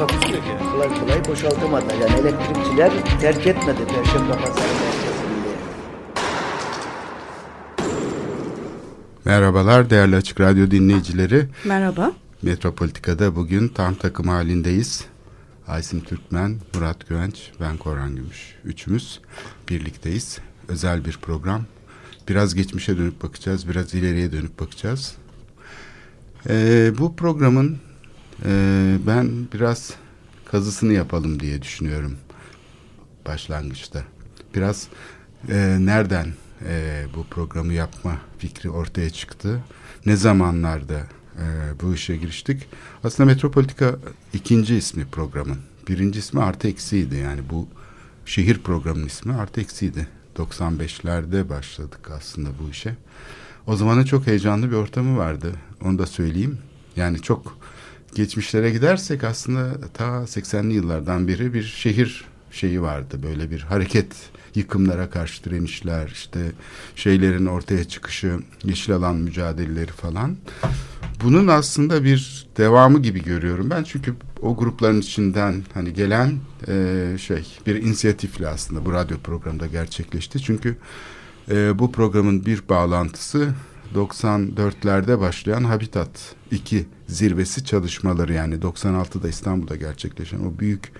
Takusu yok yani. Kolay kolay boşaltamadı. Yani elektrikçiler terk etmedi Perşembe Pazarı merkezinde. Merhabalar değerli Açık Radyo dinleyicileri. Merhaba. Metropolitika'da bugün tam takım halindeyiz. Aysim Türkmen, Murat Güvenç, ben Korhan Gümüş. Üçümüz birlikteyiz. Özel bir program. Biraz geçmişe dönüp bakacağız, biraz ileriye dönüp bakacağız. Ee, bu programın e, ben biraz kazısını yapalım diye düşünüyorum başlangıçta. Biraz e, nereden e, bu programı yapma fikri ortaya çıktı? Ne zamanlarda e, bu işe giriştik? Aslında Metropolitika ikinci ismi programın. Birinci ismi artı eksiydi yani bu şehir programının ismi artı eksiydi. 95'lerde başladık aslında bu işe. O zamanın çok heyecanlı bir ortamı vardı. Onu da söyleyeyim. Yani çok geçmişlere gidersek aslında ta 80'li yıllardan beri bir şehir şeyi vardı. Böyle bir hareket, yıkımlara karşı direnişler, işte şeylerin ortaya çıkışı, yeşil alan mücadeleleri falan. Bunun aslında bir devamı gibi görüyorum ben. Çünkü o grupların içinden hani gelen e, şey bir inisiyatifle aslında bu radyo programında gerçekleşti. Çünkü e, bu programın bir bağlantısı 94'lerde başlayan Habitat 2 zirvesi çalışmaları yani 96'da İstanbul'da gerçekleşen o büyük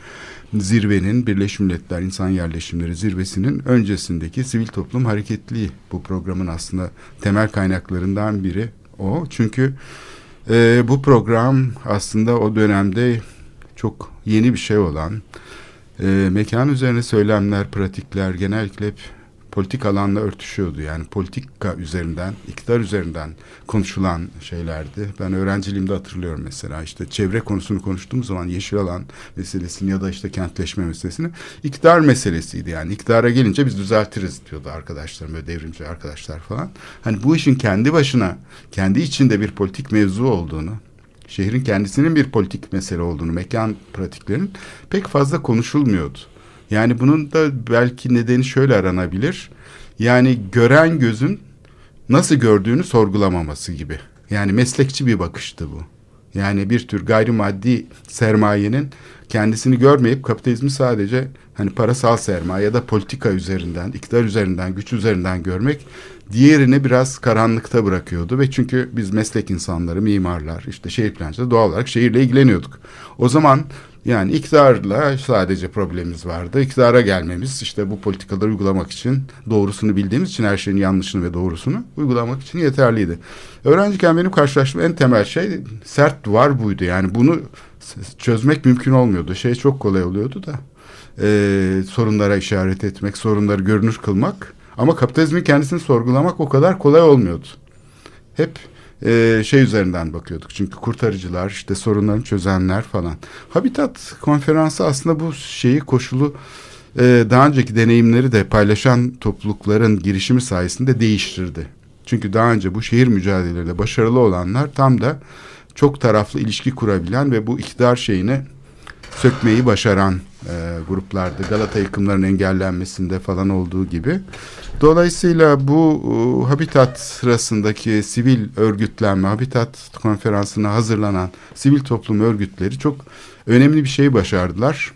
zirvenin Birleşmiş Milletler İnsan Yerleşimleri Zirvesi'nin öncesindeki sivil toplum hareketliği bu programın aslında temel kaynaklarından biri o. Çünkü e, bu program aslında o dönemde çok yeni bir şey olan e, mekan üzerine söylemler, pratikler genellikle hep politik alanla örtüşüyordu. Yani politika üzerinden, iktidar üzerinden konuşulan şeylerdi. Ben öğrenciliğimde hatırlıyorum mesela işte çevre konusunu konuştuğum zaman yeşil alan meselesini ya da işte kentleşme meselesini iktidar meselesiydi. Yani iktidara gelince biz düzeltiriz diyordu arkadaşlarım böyle devrimci arkadaşlar falan. Hani bu işin kendi başına, kendi içinde bir politik mevzu olduğunu, şehrin kendisinin bir politik mesele olduğunu, mekan pratiklerin pek fazla konuşulmuyordu. Yani bunun da belki nedeni şöyle aranabilir. Yani gören gözün nasıl gördüğünü sorgulamaması gibi. Yani meslekçi bir bakıştı bu. Yani bir tür gayrimaddi sermayenin kendisini görmeyip kapitalizmi sadece hani parasal sermaye ya da politika üzerinden, iktidar üzerinden, güç üzerinden görmek diğerini biraz karanlıkta bırakıyordu ve çünkü biz meslek insanları, mimarlar, işte şehir plancıları doğal olarak şehirle ilgileniyorduk. O zaman yani iktidarla sadece problemimiz vardı. İktidara gelmemiz işte bu politikaları uygulamak için doğrusunu bildiğimiz için her şeyin yanlışını ve doğrusunu uygulamak için yeterliydi. Öğrenciyken benim karşılaştığım en temel şey sert duvar buydu. Yani bunu çözmek mümkün olmuyordu. Şey çok kolay oluyordu da e, sorunlara işaret etmek, sorunları görünür kılmak ama kapitalizmin kendisini sorgulamak o kadar kolay olmuyordu. Hep e, şey üzerinden bakıyorduk. Çünkü kurtarıcılar, işte sorunlarını çözenler falan. Habitat konferansı aslında bu şeyi koşulu e, daha önceki deneyimleri de paylaşan toplulukların girişimi sayesinde değiştirdi. Çünkü daha önce bu şehir mücadelelerinde başarılı olanlar tam da çok taraflı ilişki kurabilen ve bu iktidar şeyini sökmeyi başaran e, gruplardı. Galata yıkımlarının engellenmesinde falan olduğu gibi. Dolayısıyla bu e, Habitat sırasındaki sivil örgütlenme, Habitat konferansına hazırlanan sivil toplum örgütleri çok önemli bir şey başardılar.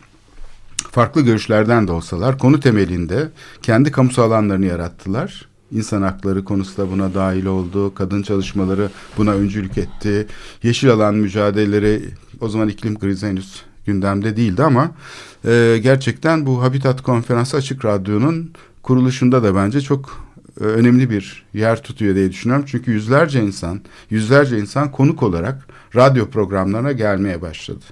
Farklı görüşlerden de olsalar konu temelinde kendi kamusal alanlarını yarattılar. İnsan hakları konusu da buna dahil oldu. Kadın çalışmaları buna öncülük etti. Yeşil alan mücadeleleri o zaman iklim krizi henüz gündemde değildi ama e, gerçekten bu Habitat Konferansı Açık Radyo'nun kuruluşunda da bence çok e, önemli bir yer tutuyor diye düşünüyorum. Çünkü yüzlerce insan, yüzlerce insan konuk olarak radyo programlarına gelmeye başladı.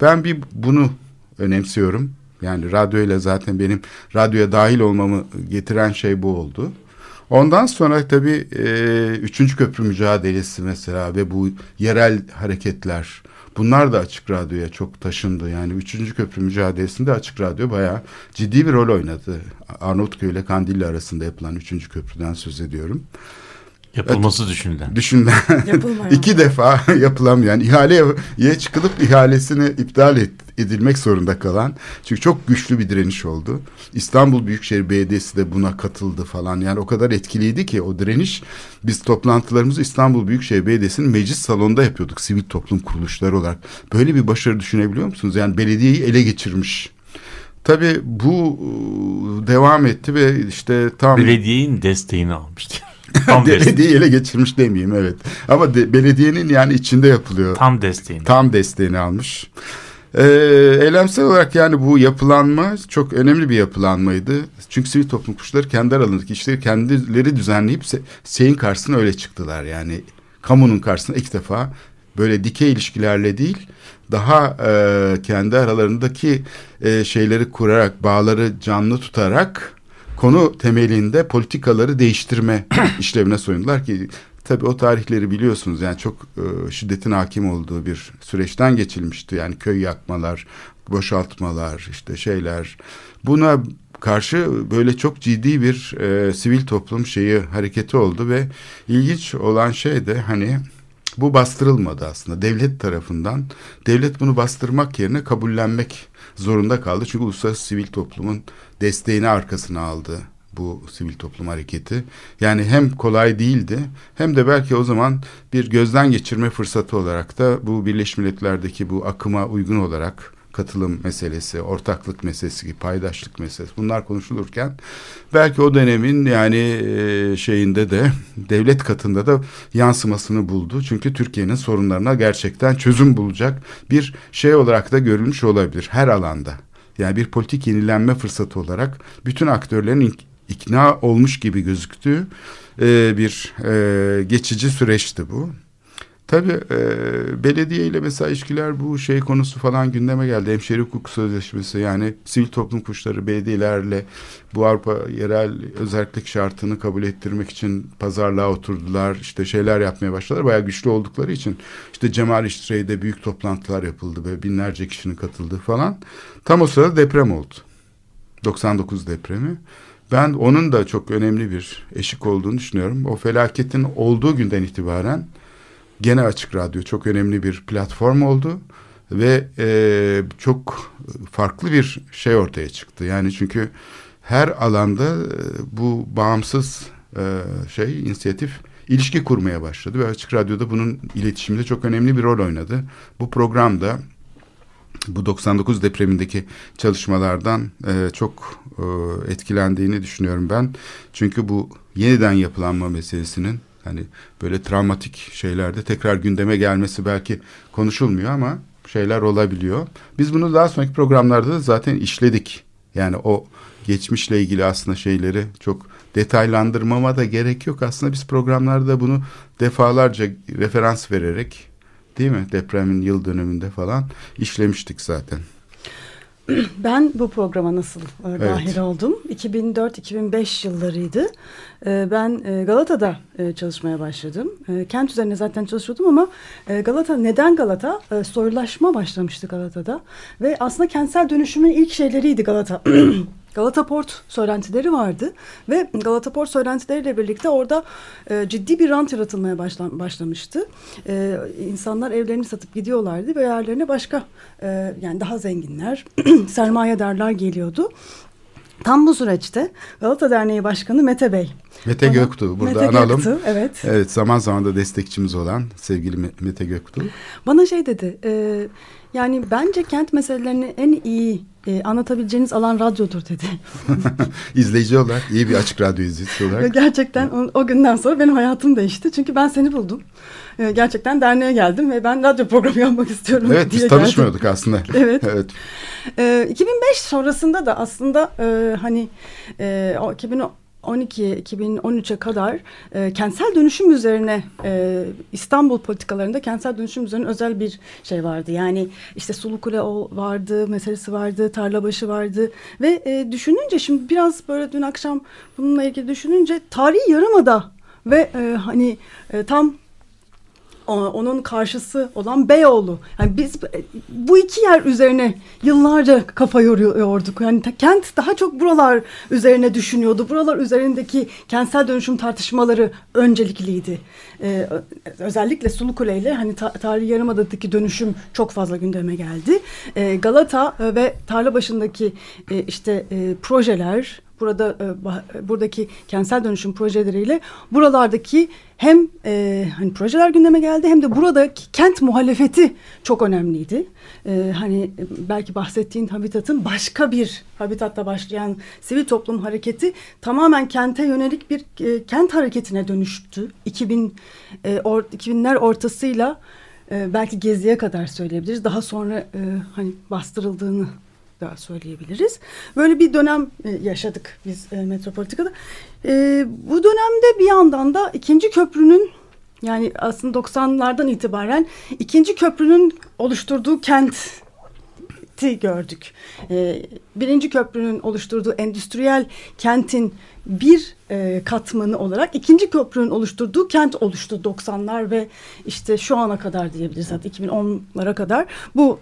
Ben bir bunu önemsiyorum. Yani radyoyla zaten benim radyoya dahil olmamı getiren şey bu oldu. Ondan sonra tabii e, üçüncü köprü mücadelesi mesela ve bu yerel hareketler bunlar da Açık Radyo'ya çok taşındı. Yani üçüncü köprü mücadelesinde Açık Radyo bayağı ciddi bir rol oynadı. Arnavutköy ile Kandilli arasında yapılan üçüncü köprüden söz ediyorum. Yapılması düşünülen. Düşünden iki defa yapılamayan ihaleye çıkılıp ihalesini iptal et, edilmek zorunda kalan çünkü çok güçlü bir direniş oldu. İstanbul Büyükşehir Belediyesi de buna katıldı falan yani o kadar etkiliydi ki o direniş biz toplantılarımızı İstanbul Büyükşehir Belediyesi'nin meclis salonunda yapıyorduk sivil toplum kuruluşları olarak. Böyle bir başarı düşünebiliyor musunuz? Yani belediyeyi ele geçirmiş. Tabii bu devam etti ve işte tam... Belediyenin desteğini almıştı. Tam belediyeyi ele geçirmiş demeyeyim evet. Ama de, belediyenin yani içinde yapılıyor. Tam desteğini. Tam desteğini almış. Ee, eylemsel olarak yani bu yapılanma çok önemli bir yapılanmaydı. Çünkü sivil toplum kuruluşları kendi aralarındaki işleri kendileri düzenleyip şeyin karşısına öyle çıktılar. Yani kamunun karşısına ilk defa böyle dikey ilişkilerle değil daha e, kendi aralarındaki e, şeyleri kurarak bağları canlı tutarak konu temelinde politikaları değiştirme işlevine soyundular ki tabii o tarihleri biliyorsunuz yani çok e, şiddetin hakim olduğu bir süreçten geçilmişti. Yani köy yakmalar, boşaltmalar işte şeyler buna karşı böyle çok ciddi bir e, sivil toplum şeyi hareketi oldu ve ilginç olan şey de hani bu bastırılmadı aslında devlet tarafından. Devlet bunu bastırmak yerine kabullenmek zorunda kaldı. Çünkü uluslararası sivil toplumun desteğini arkasına aldı bu sivil toplum hareketi. Yani hem kolay değildi hem de belki o zaman bir gözden geçirme fırsatı olarak da bu Birleşmiş Milletler'deki bu akıma uygun olarak katılım meselesi, ortaklık meselesi, paydaşlık meselesi bunlar konuşulurken belki o dönemin yani şeyinde de devlet katında da yansımasını buldu. Çünkü Türkiye'nin sorunlarına gerçekten çözüm bulacak bir şey olarak da görülmüş olabilir her alanda. Yani bir politik yenilenme fırsatı olarak bütün aktörlerin ikna olmuş gibi gözüktüğü bir geçici süreçti bu. Tabii e, belediye ile mesela ilişkiler bu şey konusu falan gündeme geldi. Hemşeri hukuk sözleşmesi yani sivil toplum kuşları belediyelerle bu Avrupa yerel özellik şartını kabul ettirmek için pazarlığa oturdular. İşte şeyler yapmaya başladılar. Bayağı güçlü oldukları için işte Cemal İştire'de büyük toplantılar yapıldı ve binlerce kişinin katıldığı falan. Tam o sırada deprem oldu. 99 depremi. Ben onun da çok önemli bir eşik olduğunu düşünüyorum. O felaketin olduğu günden itibaren gene Açık Radyo çok önemli bir platform oldu ve e, çok farklı bir şey ortaya çıktı. Yani çünkü her alanda e, bu bağımsız e, şey inisiyatif ilişki kurmaya başladı ve Açık Radyo'da bunun iletişimde çok önemli bir rol oynadı. Bu programda bu 99 depremindeki çalışmalardan e, çok e, etkilendiğini düşünüyorum ben. Çünkü bu yeniden yapılanma meselesinin hani böyle travmatik şeylerde tekrar gündeme gelmesi belki konuşulmuyor ama şeyler olabiliyor. Biz bunu daha sonraki programlarda da zaten işledik. Yani o geçmişle ilgili aslında şeyleri çok detaylandırmama da gerek yok. Aslında biz programlarda bunu defalarca referans vererek değil mi? Depremin yıl dönümünde falan işlemiştik zaten. Ben bu programa nasıl e, dahil evet. oldum? 2004-2005 yıllarıydı. E, ben e, Galata'da e, çalışmaya başladım. E, kent üzerine zaten çalışıyordum ama e, Galata neden Galata? E, soylulaşma başlamıştı Galata'da. Ve aslında kentsel dönüşümün ilk şeyleriydi Galata. Galata Port söylentileri vardı ve Galata Port söylentileriyle birlikte orada e, ciddi bir rant yaratılmaya başla, başlamıştı. E, insanlar evlerini satıp gidiyorlardı ve yerlerine başka e, yani daha zenginler, sermayedarlar geliyordu. Tam bu süreçte Galata Derneği Başkanı Mete Bey. Mete Bana, Göktuğ burada Mete analım. Göktuğ, evet. Evet zaman zaman da destekçimiz olan sevgili Mete Göktuğ. Bana şey dedi e, yani bence kent meselelerini en iyi e, anlatabileceğiniz alan radyodur dedi. İzleyici olarak iyi bir açık radyo izleyicisi olarak. Gerçekten o, o günden sonra benim hayatım değişti. Çünkü ben seni buldum. E, gerçekten derneğe geldim ve ben radyo programı yapmak istiyorum evet, diye biz tanışmıyorduk geldim. aslında. evet. evet. E, 2005 sonrasında da aslında e, hani e, o 2010 2012'ye 2013'e kadar e, kentsel dönüşüm üzerine e, İstanbul politikalarında kentsel dönüşüm üzerine özel bir şey vardı. Yani işte Sulukule vardı, meselesi vardı, Tarlabaşı vardı ve e, düşününce şimdi biraz böyle dün akşam bununla ilgili düşününce tarihi yarımada ve e, hani e, tam onun karşısı olan Beyoğlu. Yani biz bu iki yer üzerine yıllarca kafa yoruyorduk. Yani kent daha çok buralar üzerine düşünüyordu. Buralar üzerindeki kentsel dönüşüm tartışmaları öncelikliydi. Ee, özellikle Sulukule ile hani ta tarihi yarımadadaki dönüşüm çok fazla gündeme geldi. Ee, Galata ve tarla başındaki e, işte e, projeler burada e, buradaki kentsel dönüşüm projeleriyle buralardaki hem e, hani projeler gündeme geldi hem de buradaki kent muhalefeti çok önemliydi. E, hani belki bahsettiğin habitatın başka bir habitatta başlayan sivil toplum hareketi tamamen kente yönelik bir e, kent hareketine dönüştü. 2000 e, or, 2000'ler ortasıyla e, belki geziye kadar söyleyebiliriz. Daha sonra e, hani bastırıldığını da söyleyebiliriz. Böyle bir dönem e, yaşadık biz e, Metropolitika'da. E, bu dönemde bir yandan da ikinci köprünün yani aslında 90'lardan itibaren ikinci köprünün oluşturduğu kent gördük. birinci köprünün oluşturduğu endüstriyel kentin bir katmanı olarak ikinci köprünün oluşturduğu kent oluştu 90'lar ve işte şu ana kadar diyebiliriz hatta 2010'lara kadar bu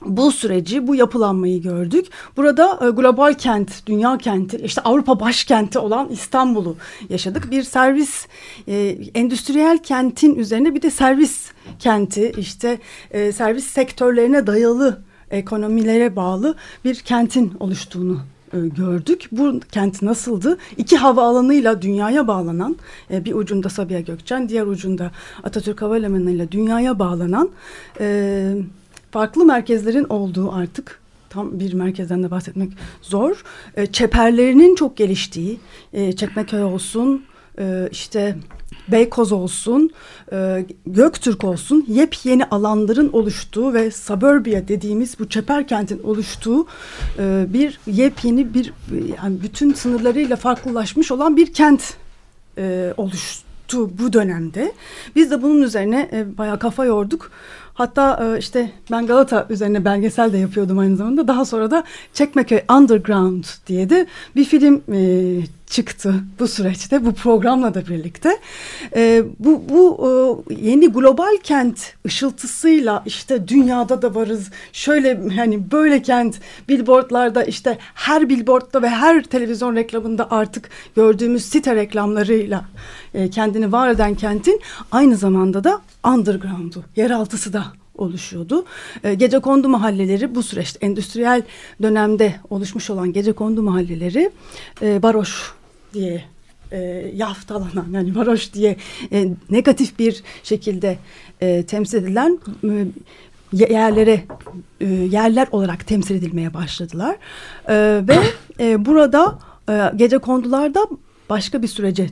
bu süreci, bu yapılanmayı gördük. Burada e, global kent, dünya kenti, işte Avrupa başkenti olan İstanbul'u yaşadık. Bir servis, e, endüstriyel kentin üzerine bir de servis kenti, işte e, servis sektörlerine dayalı ekonomilere bağlı bir kentin oluştuğunu e, gördük. Bu kent nasıldı? İki havaalanıyla dünyaya bağlanan, e, bir ucunda Sabiha Gökçen, diğer ucunda Atatürk Havalimanı ile dünyaya bağlanan... E, farklı merkezlerin olduğu artık tam bir merkezden de bahsetmek zor. E, çeperlerinin çok geliştiği, e, Çekmeköy olsun, e, işte Beykoz olsun, e, Göktürk olsun yepyeni alanların oluştuğu ve suburbia dediğimiz bu çeper kentin oluştuğu e, bir yepyeni bir yani bütün sınırlarıyla farklılaşmış olan bir kent e, oluştu bu dönemde. Biz de bunun üzerine e, bayağı kafa yorduk. Hatta e, işte ben Galata üzerine belgesel de yapıyordum aynı zamanda. Daha sonra da Çekmeköy Underground diye de bir film e, çıktı bu süreçte bu programla da birlikte. E, bu bu yeni global kent ışıltısıyla işte dünyada da varız. Şöyle hani böyle kent billboardlarda işte her billboardda ve her televizyon reklamında artık gördüğümüz site reklamlarıyla kendini var eden kentin aynı zamanda da underground'u, yeraltısı da oluşuyordu. E, gece kondu mahalleleri bu süreçte endüstriyel dönemde oluşmuş olan gece kondu mahalleleri e, baroş diye e, yaftalanan yani varoş diye e, negatif bir şekilde e, temsil edilen yerlere yerler olarak temsil edilmeye başladılar ve burada e, gece kondularda başka bir sürece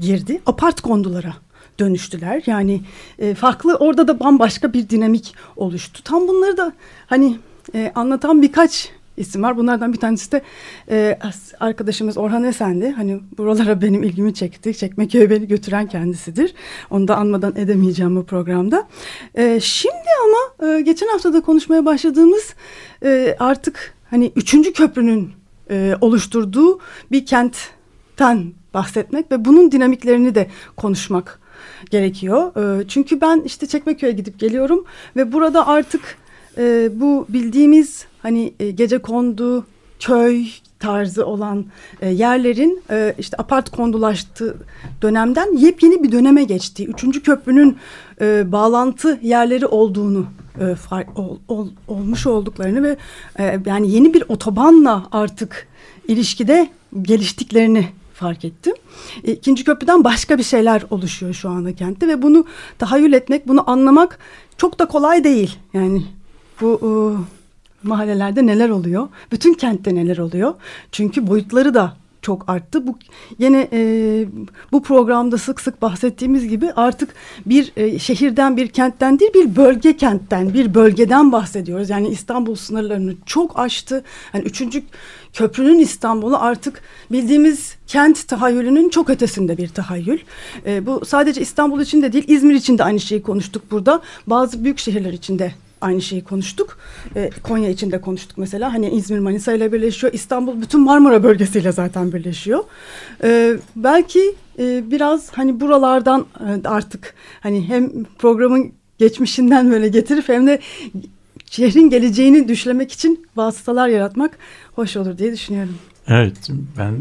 girdi apart kondulara dönüştüler. Yani e, farklı orada da bambaşka bir dinamik oluştu. Tam bunları da hani e, anlatan birkaç isim var. Bunlardan bir tanesi de e, arkadaşımız Orhan Esendi. Hani buralara benim ilgimi çekti. Çekmeköy'e beni götüren kendisidir. Onu da anmadan edemeyeceğim bu programda. E, şimdi ama e, geçen hafta da konuşmaya başladığımız e, artık hani üçüncü köprünün e, oluşturduğu bir kentten bahsetmek ve bunun dinamiklerini de konuşmak gerekiyor. E, çünkü ben işte Çekmeköy'e gidip geliyorum ve burada artık e, bu bildiğimiz hani e, gece kondu, köy tarzı olan e, yerlerin işte apart kondulaştığı dönemden yepyeni bir döneme geçtiği, üçüncü köprünün bağlantı yerleri olduğunu ol, ol, olmuş olduklarını ve yani yeni bir otobanla artık ilişkide geliştiklerini fark ettim. E, ikinci köprüden başka bir şeyler oluşuyor şu anda kentte ve bunu tahayyül etmek, bunu anlamak çok da kolay değil. Yani bu e, mahallelerde neler oluyor? Bütün kentte neler oluyor? Çünkü boyutları da çok arttı. Bu yine e, bu programda sık sık bahsettiğimiz gibi artık bir e, şehirden bir kentten değil bir bölge kentten bir bölgeden bahsediyoruz. Yani İstanbul sınırlarını çok aştı. Yani üçüncü köprünün İstanbul'u artık bildiğimiz kent tahayyülünün çok ötesinde bir tahayyül. E, bu sadece İstanbul için de değil İzmir için de aynı şeyi konuştuk burada. Bazı büyük şehirler için de aynı şeyi konuştuk. E, Konya için de konuştuk mesela. Hani İzmir Manisa ile birleşiyor. İstanbul bütün Marmara bölgesiyle zaten birleşiyor. E, belki e, biraz hani buralardan e, artık hani hem programın geçmişinden böyle getirip hem de şehrin geleceğini düşlemek için vasıtalar yaratmak hoş olur diye düşünüyorum. Evet ben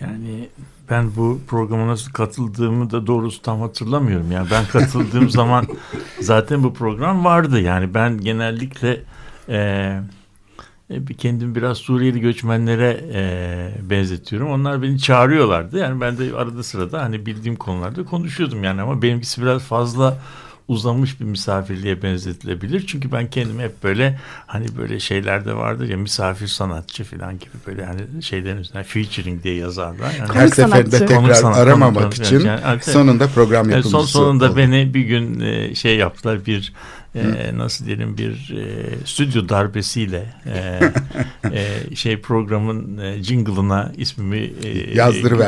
yani ben bu programa nasıl katıldığımı da doğrusu tam hatırlamıyorum. Yani ben katıldığım zaman zaten bu program vardı. Yani ben genellikle e, kendimi biraz Suriyeli göçmenlere e, benzetiyorum. Onlar beni çağırıyorlardı. Yani ben de arada sırada hani bildiğim konularda konuşuyordum yani ama benimkisi biraz fazla uzamış bir misafirliğe benzetilebilir. Çünkü ben kendimi hep böyle hani böyle şeylerde vardır ya misafir sanatçı falan gibi böyle hani şeylerin üstüne featuring diye yazarlar. Yani Her seferinde tekrar sanat, aramamak konuk, için yani, sonunda program yapılması son, Sonunda oldu. beni bir gün e, şey yaptılar bir e, nasıl diyelim bir e, stüdyo darbesiyle e, e, şey programın e, jingle'ına ismimi e,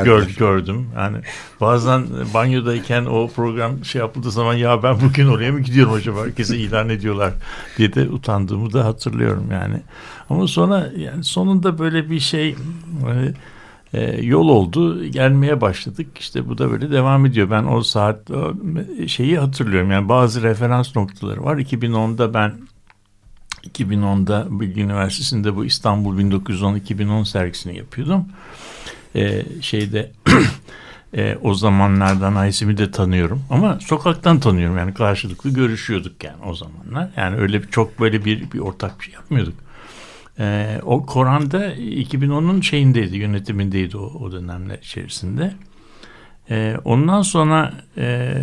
gör, gördüm. Yani bazen banyodayken o program şey yapıldığı zaman ya ben bugün oraya mı gidiyorum acaba herkese ilan ediyorlar diye de utandığımı da hatırlıyorum yani. Ama sonra yani sonunda böyle bir şey hani, e, yol oldu gelmeye başladık. İşte bu da böyle devam ediyor. Ben o saat o şeyi hatırlıyorum. Yani bazı referans noktaları var. 2010'da ben 2010'da Bilgi Üniversitesi'nde bu İstanbul 1910-2010 sergisini yapıyordum. E, şeyde e, o zamanlardan Aysim'i de tanıyorum. Ama sokaktan tanıyorum. Yani karşılıklı görüşüyorduk yani o zamanlar. Yani öyle bir, çok böyle bir, bir ortak bir şey yapmıyorduk ee, o Koran'da 2010'un şeyindeydi, yönetimindeydi o, o dönemler içerisinde. Ee, ondan sonra e,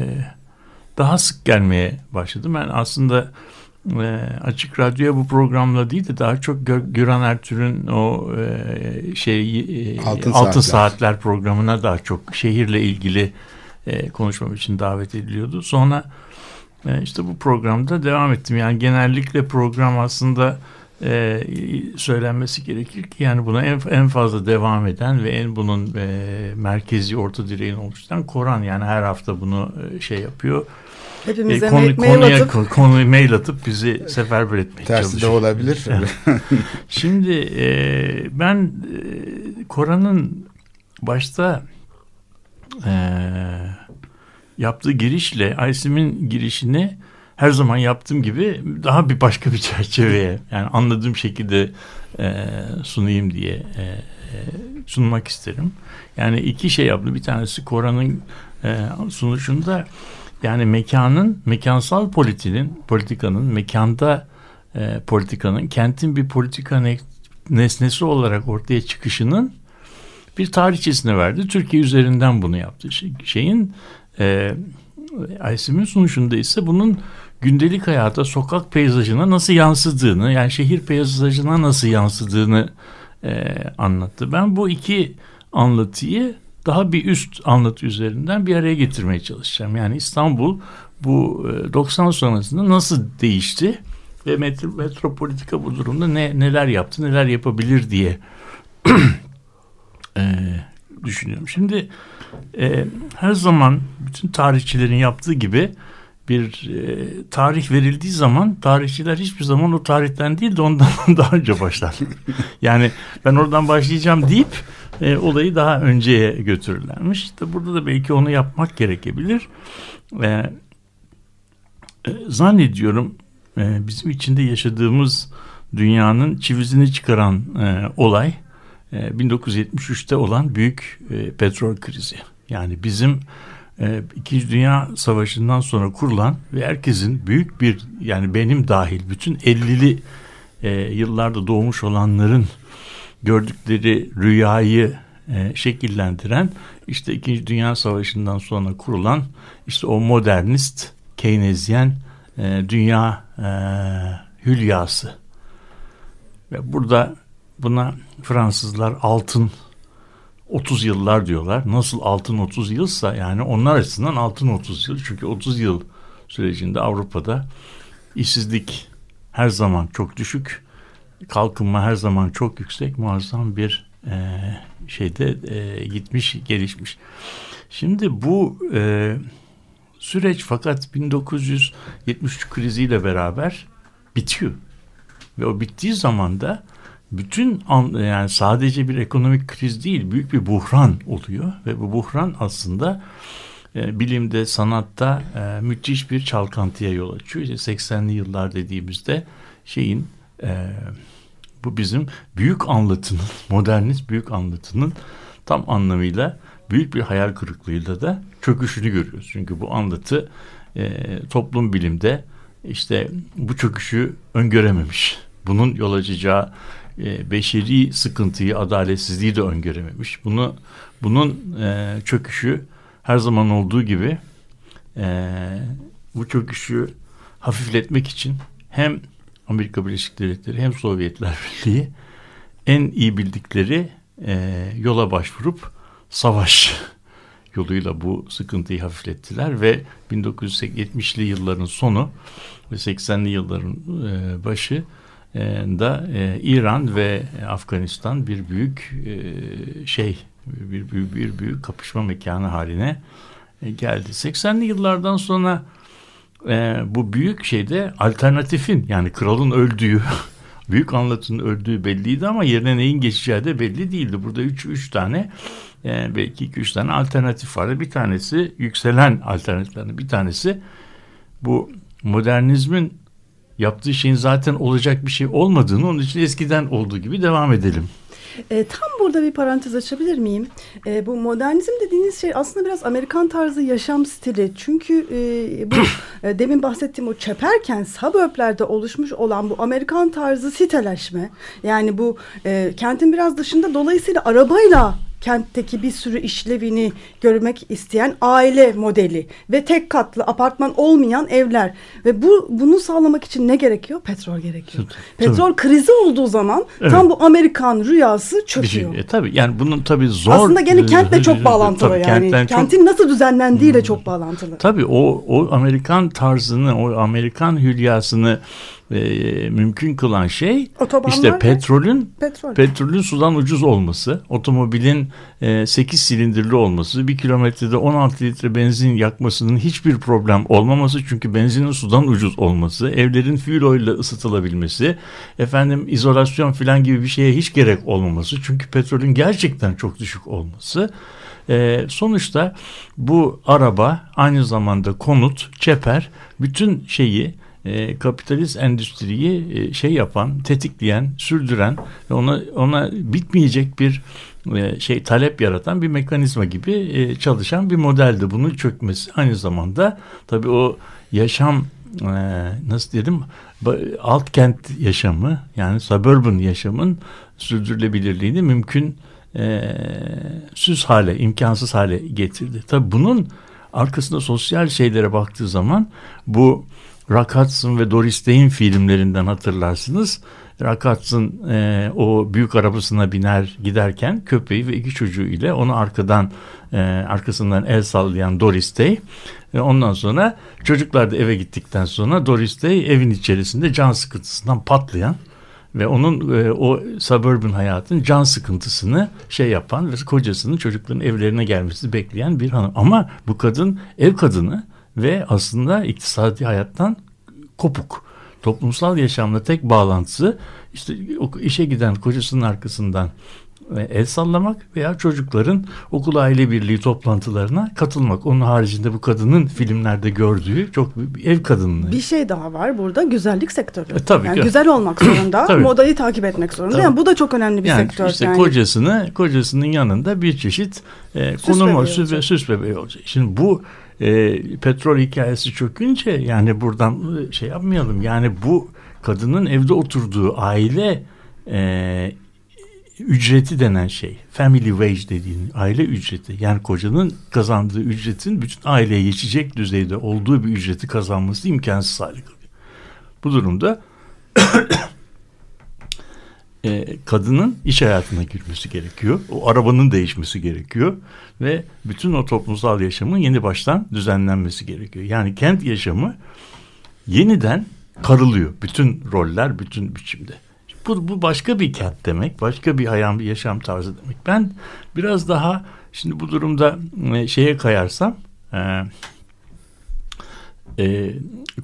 daha sık gelmeye başladım. Ben aslında e, Açık Radyo'ya bu programla değil de daha çok Gö Güran Ertürk'ün o e, şey e, Altın, Altın Saatler. Saatler programına daha çok şehirle ilgili e, konuşmam için davet ediliyordu. Sonra e, işte bu programda devam ettim. Yani genellikle program aslında e, söylenmesi gerekir ki yani buna en, en fazla devam eden ve en bunun e, merkezi orta direğini oluşturan Koran yani her hafta bunu e, şey yapıyor. Hepimize e, konu, mail, konuya, atıp. Konuyu mail atıp bizi seferber etmeye Tersi çalışıyor. de olabilir. Şimdi e, ben e, Koran'ın başta e, yaptığı girişle Aysim'in girişini her zaman yaptığım gibi daha bir başka bir çerçeveye yani anladığım şekilde e, sunayım diye e, e, sunmak isterim. Yani iki şey yaptı. Bir tanesi Koran'ın e, sunuşunda yani mekanın, mekansal politiğin, politikanın, mekanda e, politikanın, kentin bir politika ne, nesnesi olarak ortaya çıkışının bir tarihçesine verdi. Türkiye üzerinden bunu yaptı. Şey, şeyin e, Aysim'in sunuşunda ise bunun gündelik hayata, sokak peyzajına nasıl yansıdığını, yani şehir peyzajına nasıl yansıdığını e, anlattı. Ben bu iki anlatıyı daha bir üst anlatı üzerinden bir araya getirmeye çalışacağım. Yani İstanbul bu 90 e, sonrasında nasıl değişti ve metro, metropolitika bu durumda ne neler yaptı, neler yapabilir diye e, düşünüyorum. Şimdi e, her zaman bütün tarihçilerin yaptığı gibi bir e, tarih verildiği zaman tarihçiler hiçbir zaman o tarihten değil de ondan daha önce başlar. yani ben oradan başlayacağım deyip e, olayı daha önceye götürürlermiş. İşte burada da belki onu yapmak gerekebilir. E, e, zannediyorum e, bizim içinde yaşadığımız dünyanın çivizini çıkaran e, olay e, 1973'te olan büyük e, petrol krizi. Yani bizim İkinci Dünya Savaşı'ndan sonra kurulan ve herkesin büyük bir yani benim dahil bütün 50'li e, yıllarda doğmuş olanların gördükleri rüyayı e, şekillendiren işte İkinci Dünya Savaşı'ndan sonra kurulan işte o modernist Keynesyen e, dünya e, hülyası. Ve burada buna Fransızlar altın 30 yıllar diyorlar. Nasıl altın 30 yılsa yani onlar açısından altın 30 yıl. Çünkü 30 yıl sürecinde Avrupa'da işsizlik her zaman çok düşük, kalkınma her zaman çok yüksek, muazzam bir e, şeyde e, gitmiş, gelişmiş. Şimdi bu e, süreç fakat 1973 kriziyle beraber bitiyor. Ve o bittiği zaman da bütün yani sadece bir ekonomik kriz değil büyük bir buhran oluyor ve bu buhran aslında e, bilimde sanatta e, müthiş bir çalkantıya yol açıyor. İşte 80'li yıllar dediğimizde şeyin e, bu bizim büyük anlatının modernist büyük anlatının tam anlamıyla büyük bir hayal kırıklığıyla da çöküşünü görüyoruz. Çünkü bu anlatı e, toplum bilimde işte bu çöküşü öngörememiş. Bunun yol açacağı e, beşeri sıkıntıyı, adaletsizliği de öngörememiş. Bunu bunun e, çöküşü her zaman olduğu gibi e, bu çöküşü hafifletmek için hem Amerika Birleşik Devletleri hem Sovyetler Birliği en iyi bildikleri e, yola başvurup savaş yoluyla bu sıkıntıyı hafiflettiler ve 1970'li yılların sonu ve 80'li yılların e, başı da e, İran ve Afganistan bir büyük e, şey bir büyük bir büyük kapışma mekanı haline e, geldi. 80'li yıllardan sonra e, bu büyük şeyde alternatifin yani kralın öldüğü büyük anlatının öldüğü belliydi ama yerine neyin geçeceği de belli değildi. Burada üç, üç tane e, belki iki üç tane alternatif vardı. Bir tanesi yükselen alternatiflerden bir tanesi bu modernizmin yaptığı şeyin zaten olacak bir şey olmadığını onun için eskiden olduğu gibi devam edelim. E, tam burada bir parantez açabilir miyim? E, bu modernizm dediğiniz şey aslında biraz Amerikan tarzı yaşam stili. Çünkü e, bu e, demin bahsettiğim o çeperken suburb'lerde oluşmuş olan bu Amerikan tarzı siteleşme. Yani bu e, kentin biraz dışında dolayısıyla arabayla kentteki bir sürü işlevini görmek isteyen aile modeli ve tek katlı apartman olmayan evler ve bu bunu sağlamak için ne gerekiyor? Petrol gerekiyor. Tabii. Petrol krizi olduğu zaman evet. tam bu Amerikan rüyası çöküyor. Şey, e, tabii yani bunun tabii zor. Aslında gene kentle çok bağlantılı tabii, yani. Kentin çok... nasıl düzenlendiğiyle hmm. çok bağlantılı. Tabii o o Amerikan tarzını, o Amerikan hülyasını e, mümkün kılan şey Otobanlar işte petrolün petrol. petrolün sudan ucuz olması, otomobilin e, 8 silindirli olması, bir kilometrede 16 litre benzin yakmasının hiçbir problem olmaması çünkü benzinin sudan ucuz olması, evlerin fuel oil ile ısıtılabilmesi, efendim izolasyon falan gibi bir şeye hiç gerek olmaması çünkü petrolün gerçekten çok düşük olması. E, sonuçta bu araba aynı zamanda konut, çeper bütün şeyi e, kapitalist endüstriyi e, şey yapan, tetikleyen, sürdüren ve ona ona bitmeyecek bir e, şey talep yaratan bir mekanizma gibi e, çalışan bir modeldi. Bunun çökmesi aynı zamanda tabii o yaşam e, nasıl diyelim alt kent yaşamı yani suburban yaşamın sürdürülebilirliğini mümkün e, süs hale, imkansız hale getirdi. Tabii bunun arkasında sosyal şeylere baktığı zaman bu Rock Hudson ve Doris Day'in filmlerinden hatırlarsınız. Rock Hudson e, o büyük arabasına biner giderken köpeği ve iki çocuğu ile onu arkadan e, arkasından el sallayan Doris Day. E, ondan sonra çocuklar da eve gittikten sonra Doris Day evin içerisinde can sıkıntısından patlayan ve onun e, o suburban hayatın can sıkıntısını şey yapan ve kocasının çocukların evlerine gelmesini bekleyen bir hanım. Ama bu kadın ev kadını ve aslında iktisadi hayattan kopuk. Toplumsal yaşamla tek bağlantısı işte işe giden kocasının arkasından e, el sallamak veya çocukların okul aile birliği toplantılarına katılmak. Onun haricinde bu kadının filmlerde gördüğü çok ev kadınlığı. Bir şey daha var burada güzellik sektörü. E, tabii. Yani güzel olmak zorunda, modayı takip etmek zorunda. Tabii. Yani bu da çok önemli bir yani sektör. İşte yani. kocasını, kocasının yanında bir çeşit e, konum süs, süs bebeği olacak. Şimdi bu e, petrol hikayesi çökünce yani buradan e, şey yapmayalım. Yani bu kadının evde oturduğu aile e, ücreti denen şey family wage dediğin aile ücreti yani kocanın kazandığı ücretin bütün aileye geçecek düzeyde olduğu bir ücreti kazanması imkansız hale geliyor. Bu durumda e, kadının iş hayatına girmesi gerekiyor. O arabanın değişmesi gerekiyor ve bütün o toplumsal yaşamın yeni baştan düzenlenmesi gerekiyor. Yani kent yaşamı yeniden karılıyor. Bütün roller, bütün biçimde. Bu, bu başka bir kent demek, başka bir hayam, bir yaşam tarzı demek. Ben biraz daha şimdi bu durumda e, şeye kayarsam, e, e,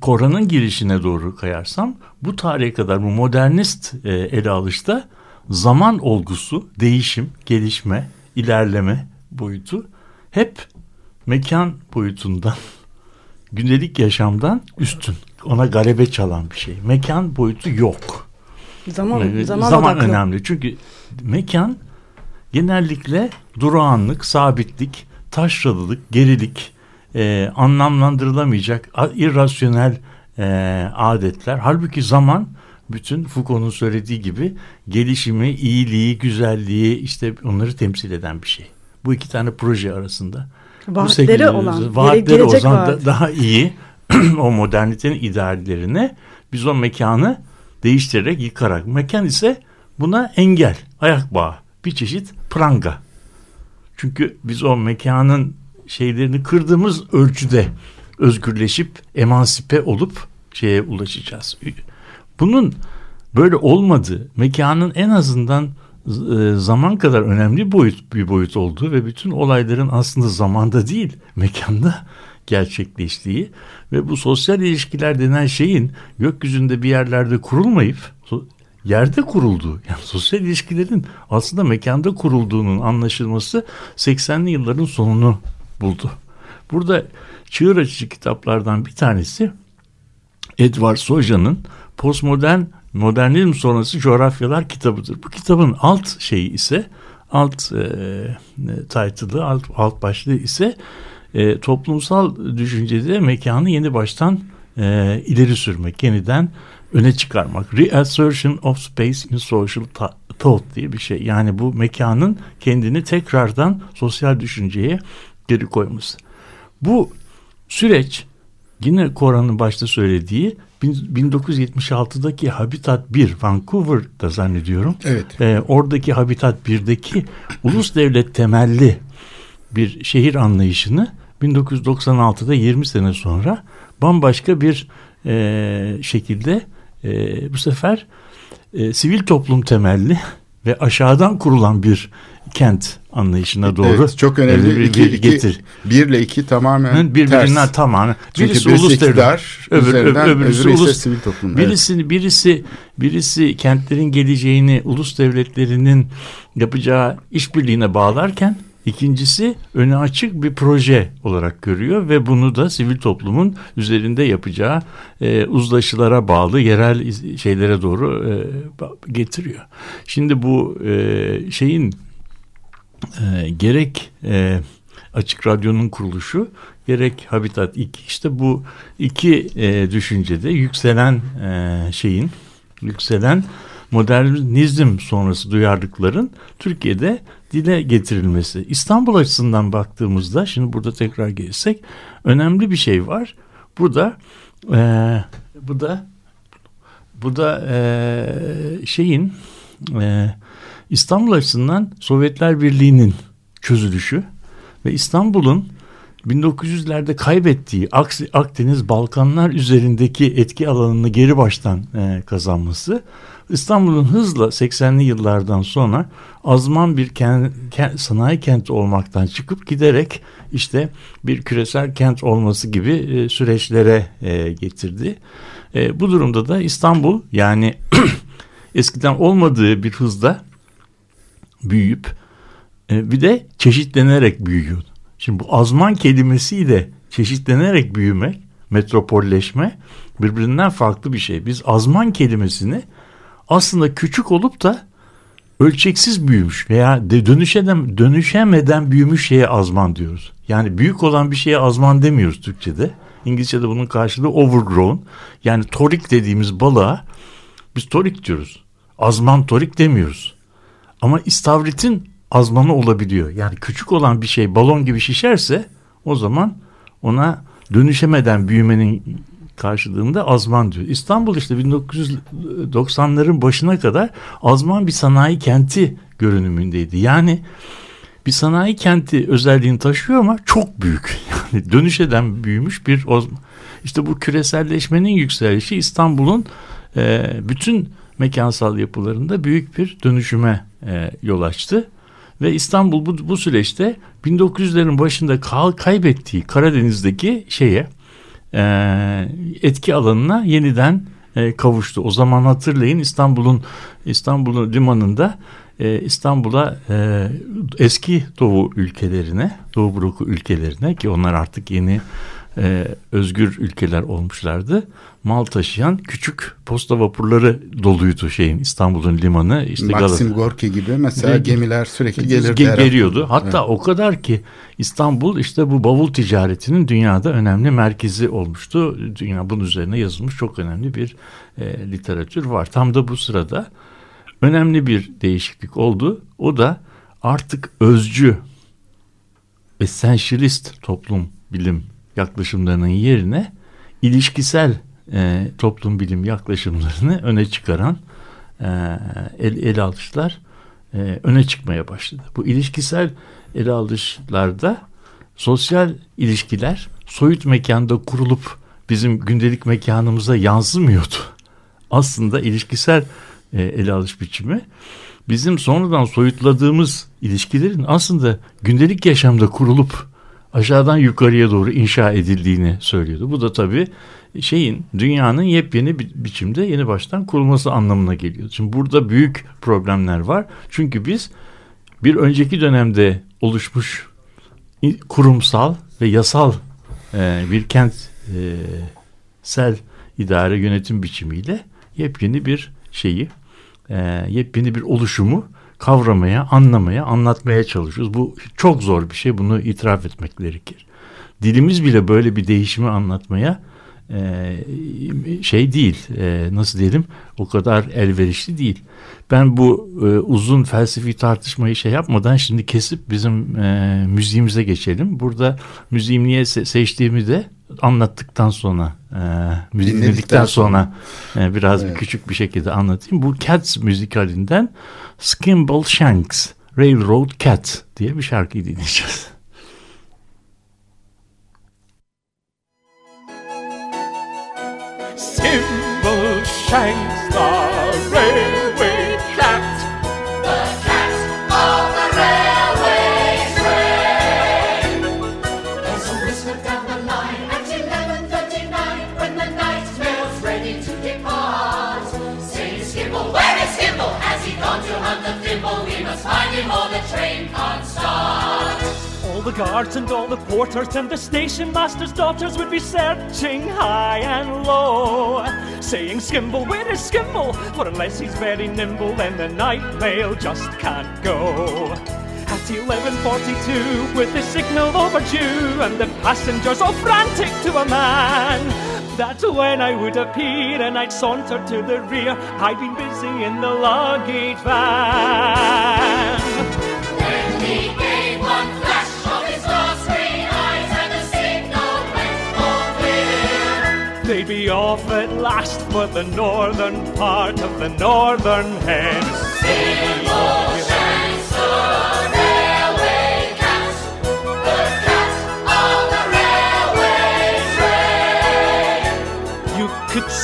Koran'ın girişine doğru kayarsam, bu tarihe kadar bu modernist e, ele alışta zaman olgusu, değişim, gelişme, ilerleme boyutu hep mekan boyutundan, gündelik yaşamdan üstün. Ona galebe çalan bir şey. Mekan boyutu yok. Zaman, Evet, zaman, zaman odaklı. önemli. Çünkü mekan genellikle durağanlık, sabitlik, taşralılık, gerilik, e, anlamlandırılamayacak irrasyonel e, adetler. Halbuki zaman bütün Foucault'un söylediği gibi gelişimi, iyiliği, güzelliği işte onları temsil eden bir şey. Bu iki tane proje arasında. Bu Vaatleri olan, vaatleri gelecek olan vaat. da, daha iyi o modernitenin ideallerine biz o mekanı değiştirerek yıkarak. Mekan ise buna engel, ayak bağı, bir çeşit pranga. Çünkü biz o mekanın şeylerini kırdığımız ölçüde özgürleşip emansipe olup şeye ulaşacağız. Bunun böyle olmadığı, mekanın en azından e, zaman kadar önemli boyut bir boyut olduğu ve bütün olayların aslında zamanda değil, mekanda gerçekleştiği ve bu sosyal ilişkiler denen şeyin gökyüzünde bir yerlerde kurulmayıp yerde kurulduğu yani sosyal ilişkilerin aslında mekanda kurulduğunun anlaşılması 80'li yılların sonunu buldu. Burada çığır açıcı kitaplardan bir tanesi Edward Soja'nın Postmodern Modernizm sonrası coğrafyalar kitabıdır. Bu kitabın alt şeyi ise alt e, title'ı, alt, alt başlığı ise e, toplumsal düşüncede mekanı yeni baştan e, ileri sürmek, yeniden öne çıkarmak. Reassertion of space in social thought diye bir şey. Yani bu mekanın kendini tekrardan sosyal düşünceye geri koyması. Bu süreç yine Koran'ın başta söylediği 1976'daki Habitat 1 Vancouver'da zannediyorum. Evet. E, oradaki Habitat 1'deki ulus devlet temelli bir şehir anlayışını 1996'da 20 sene sonra bambaşka bir e, şekilde e, bu sefer e, sivil toplum temelli ve aşağıdan kurulan bir kent anlayışına doğru Evet, çok önemli. bir, iki, iki, getir. bir ile iki tamamen Birbirinden ters. tamamen. Çünkü Birisi birisi ulus iktidar Öbür, üzerinden, öbür, öbürüsü öbürü ulus. sivil toplum. Evet. Birisi, birisi, birisi kentlerin geleceğini ulus devletlerinin yapacağı işbirliğine bağlarken ikincisi önü açık bir proje olarak görüyor ve bunu da sivil toplumun üzerinde yapacağı e, uzlaşılara bağlı yerel şeylere doğru e, getiriyor. Şimdi bu e, şeyin e, gerek e, Açık Radyo'nun kuruluşu gerek Habitat 2 işte bu iki e, düşüncede yükselen e, şeyin yükselen modernizm sonrası duyarlılıkların Türkiye'de dile getirilmesi. İstanbul açısından baktığımızda şimdi burada tekrar gelirsek önemli bir şey var. Burada e, bu da bu da e, şeyin e, İstanbul açısından Sovyetler Birliği'nin çözülüşü ve İstanbul'un 1900'lerde kaybettiği Akdeniz Balkanlar üzerindeki etki alanını geri baştan e, kazanması İstanbul'un hızla 80'li yıllardan sonra azman bir ken- ken- sanayi kenti olmaktan çıkıp giderek işte bir küresel kent olması gibi e, süreçlere e, getirdi. E, bu durumda da İstanbul yani eskiden olmadığı bir hızda büyüyüp e, bir de çeşitlenerek büyüyordu. Şimdi bu azman kelimesiyle çeşitlenerek büyümek, metropolleşme birbirinden farklı bir şey. Biz azman kelimesini aslında küçük olup da ölçeksiz büyümüş veya de dönüşeden, dönüşemeden büyümüş şeye azman diyoruz. Yani büyük olan bir şeye azman demiyoruz Türkçe'de. İngilizce'de bunun karşılığı overgrown. Yani torik dediğimiz balığa biz torik diyoruz. Azman torik demiyoruz. Ama istavritin azmanı olabiliyor. Yani küçük olan bir şey balon gibi şişerse o zaman ona dönüşemeden büyümenin karşılığında azman diyor. İstanbul işte 1990'ların başına kadar azman bir sanayi kenti görünümündeydi. Yani bir sanayi kenti özelliğini taşıyor ama çok büyük. Yani dönüş büyümüş bir ozman. İşte bu küreselleşmenin yükselişi İstanbul'un e, bütün mekansal yapılarında büyük bir dönüşüme e, yol açtı. Ve İstanbul bu, bu süreçte 1900'lerin başında kal, kaybettiği Karadeniz'deki şeye e, etki alanına yeniden e, kavuştu. O zaman hatırlayın İstanbul'un İstanbul'un limanında e, İstanbul'a e, eski Doğu ülkelerine, Doğu bloku ülkelerine ki onlar artık yeni e, özgür ülkeler olmuşlardı. Mal taşıyan küçük posta vapurları doluydu şeyin İstanbul'un limanı. işte Maxim Galata. Gorki gibi mesela gemiler sürekli gelirdi. Ge geliyordu. Hatta evet. o kadar ki İstanbul işte bu bavul ticaretinin dünyada önemli merkezi olmuştu. Dünya bunun üzerine yazılmış çok önemli bir e, literatür var. Tam da bu sırada önemli bir değişiklik oldu. O da artık özcü, essentialist toplum bilim yaklaşımlarının yerine ilişkisel e, toplum bilim yaklaşımlarını öne çıkaran e, el, ele alışlar e, öne çıkmaya başladı. Bu ilişkisel ele alışlarda sosyal ilişkiler soyut mekanda kurulup bizim gündelik mekanımıza yansımıyordu. Aslında ilişkisel e, ele alış biçimi bizim sonradan soyutladığımız ilişkilerin aslında gündelik yaşamda kurulup aşağıdan yukarıya doğru inşa edildiğini söylüyordu. Bu da tabii şeyin dünyanın yepyeni bir biçimde yeni baştan kurulması anlamına geliyor. Şimdi burada büyük problemler var. Çünkü biz bir önceki dönemde oluşmuş kurumsal ve yasal e, bir kentsel idare yönetim biçimiyle yepyeni bir şeyi, e, yepyeni bir oluşumu kavramaya, anlamaya, anlatmaya çalışıyoruz. Bu çok zor bir şey. Bunu itiraf etmek gerekir. Dilimiz bile böyle bir değişimi anlatmaya e, şey değil. E, nasıl diyelim? O kadar elverişli değil. Ben bu e, uzun felsefi tartışmayı şey yapmadan şimdi kesip bizim müziğimize geçelim. Burada müziğimi niye se seçtiğimi de anlattıktan sonra e, müzik dinledikten sonra, sonra e, biraz evet. küçük bir şekilde anlatayım. Bu Cats müzikalinden Skimble Shanks Railroad Cat diye bir şarkıyı dinleyeceğiz. Skimble Shanks the railroad the guards and all the porters and the station master's daughters would be searching high and low, saying, Skimble, where is Skimble? For unless he's very nimble, then the night mail just can't go. At 11.42, with the signal overdue, and the passengers all frantic to a man, that's when I would appear and I'd saunter to the rear. I'd been busy in the luggage van. They'd be off at last for the northern part of the northern hemisphere.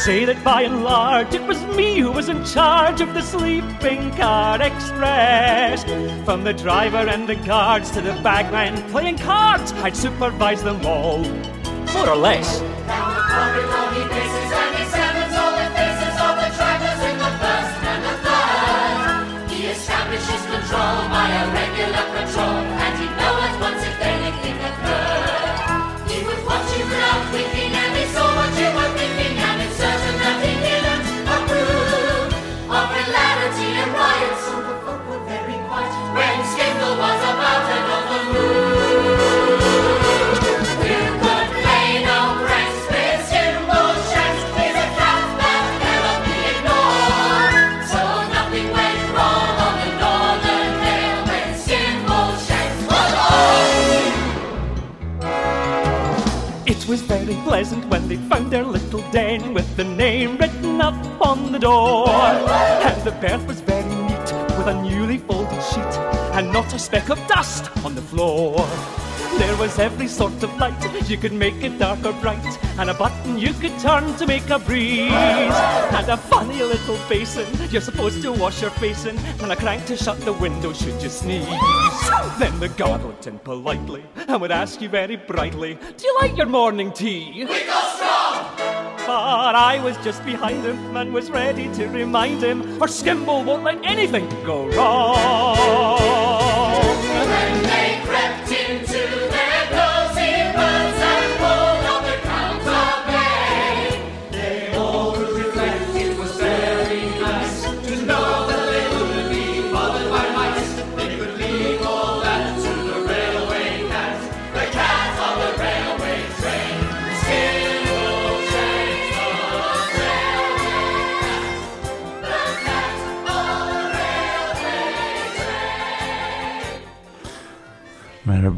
Say that by and large it was me who was in charge of the sleeping car express. From the driver and the guards to the bagman playing cards, I'd supervise them all, more or less. Berth was very neat with a newly folded sheet and not a speck of dust on the floor. There was every sort of light, you could make it dark or bright, and a button you could turn to make a breeze. And a funny little basin you're supposed to wash your face in, and a crank to shut the window should you sneeze. Then the guard would in politely and would ask you very brightly, Do you like your morning tea? But I was just behind him and was ready to remind him, for Skimble won't let anything go wrong.